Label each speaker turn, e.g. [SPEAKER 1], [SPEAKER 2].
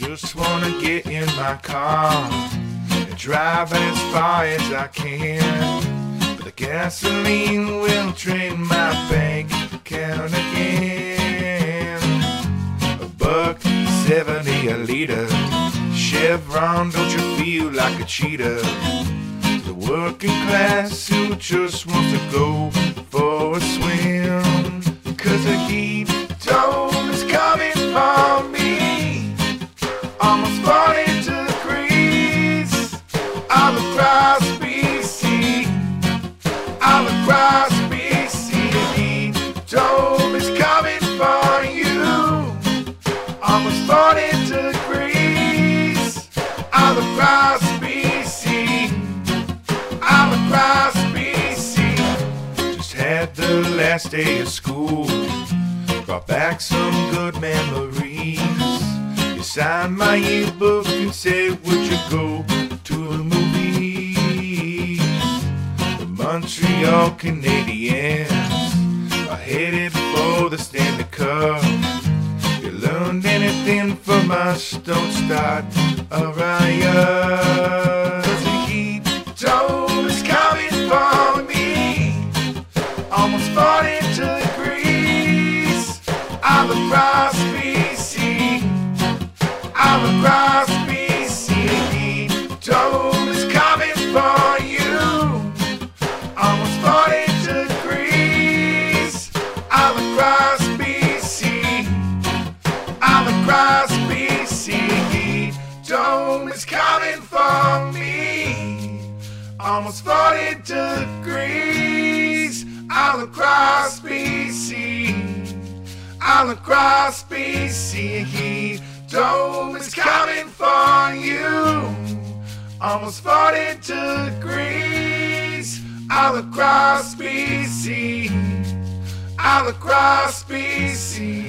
[SPEAKER 1] Just wanna get in my car and drive as far as I can. But the gasoline will drain my bank account again. A buck seventy a liter. Chevron, don't you feel like a cheater? The working class who just wants to go for a swim. BC. The dome is coming for you. Almost 42 degrees. All across BC. All across BC. Just had the last day of school. Brought back some good memories. You signed my yearbook and said, Would you go Montreal Canadiens are headed for the Stanley Cup. You learned anything from us? Don't start a riot. the heat dome is coming for me. Almost 42 degrees. All across BC. Is coming for me. Almost 42 degrees. All across BC. All across BC. Heat dome is coming for you. Almost 42 degrees. All across BC. All across BC.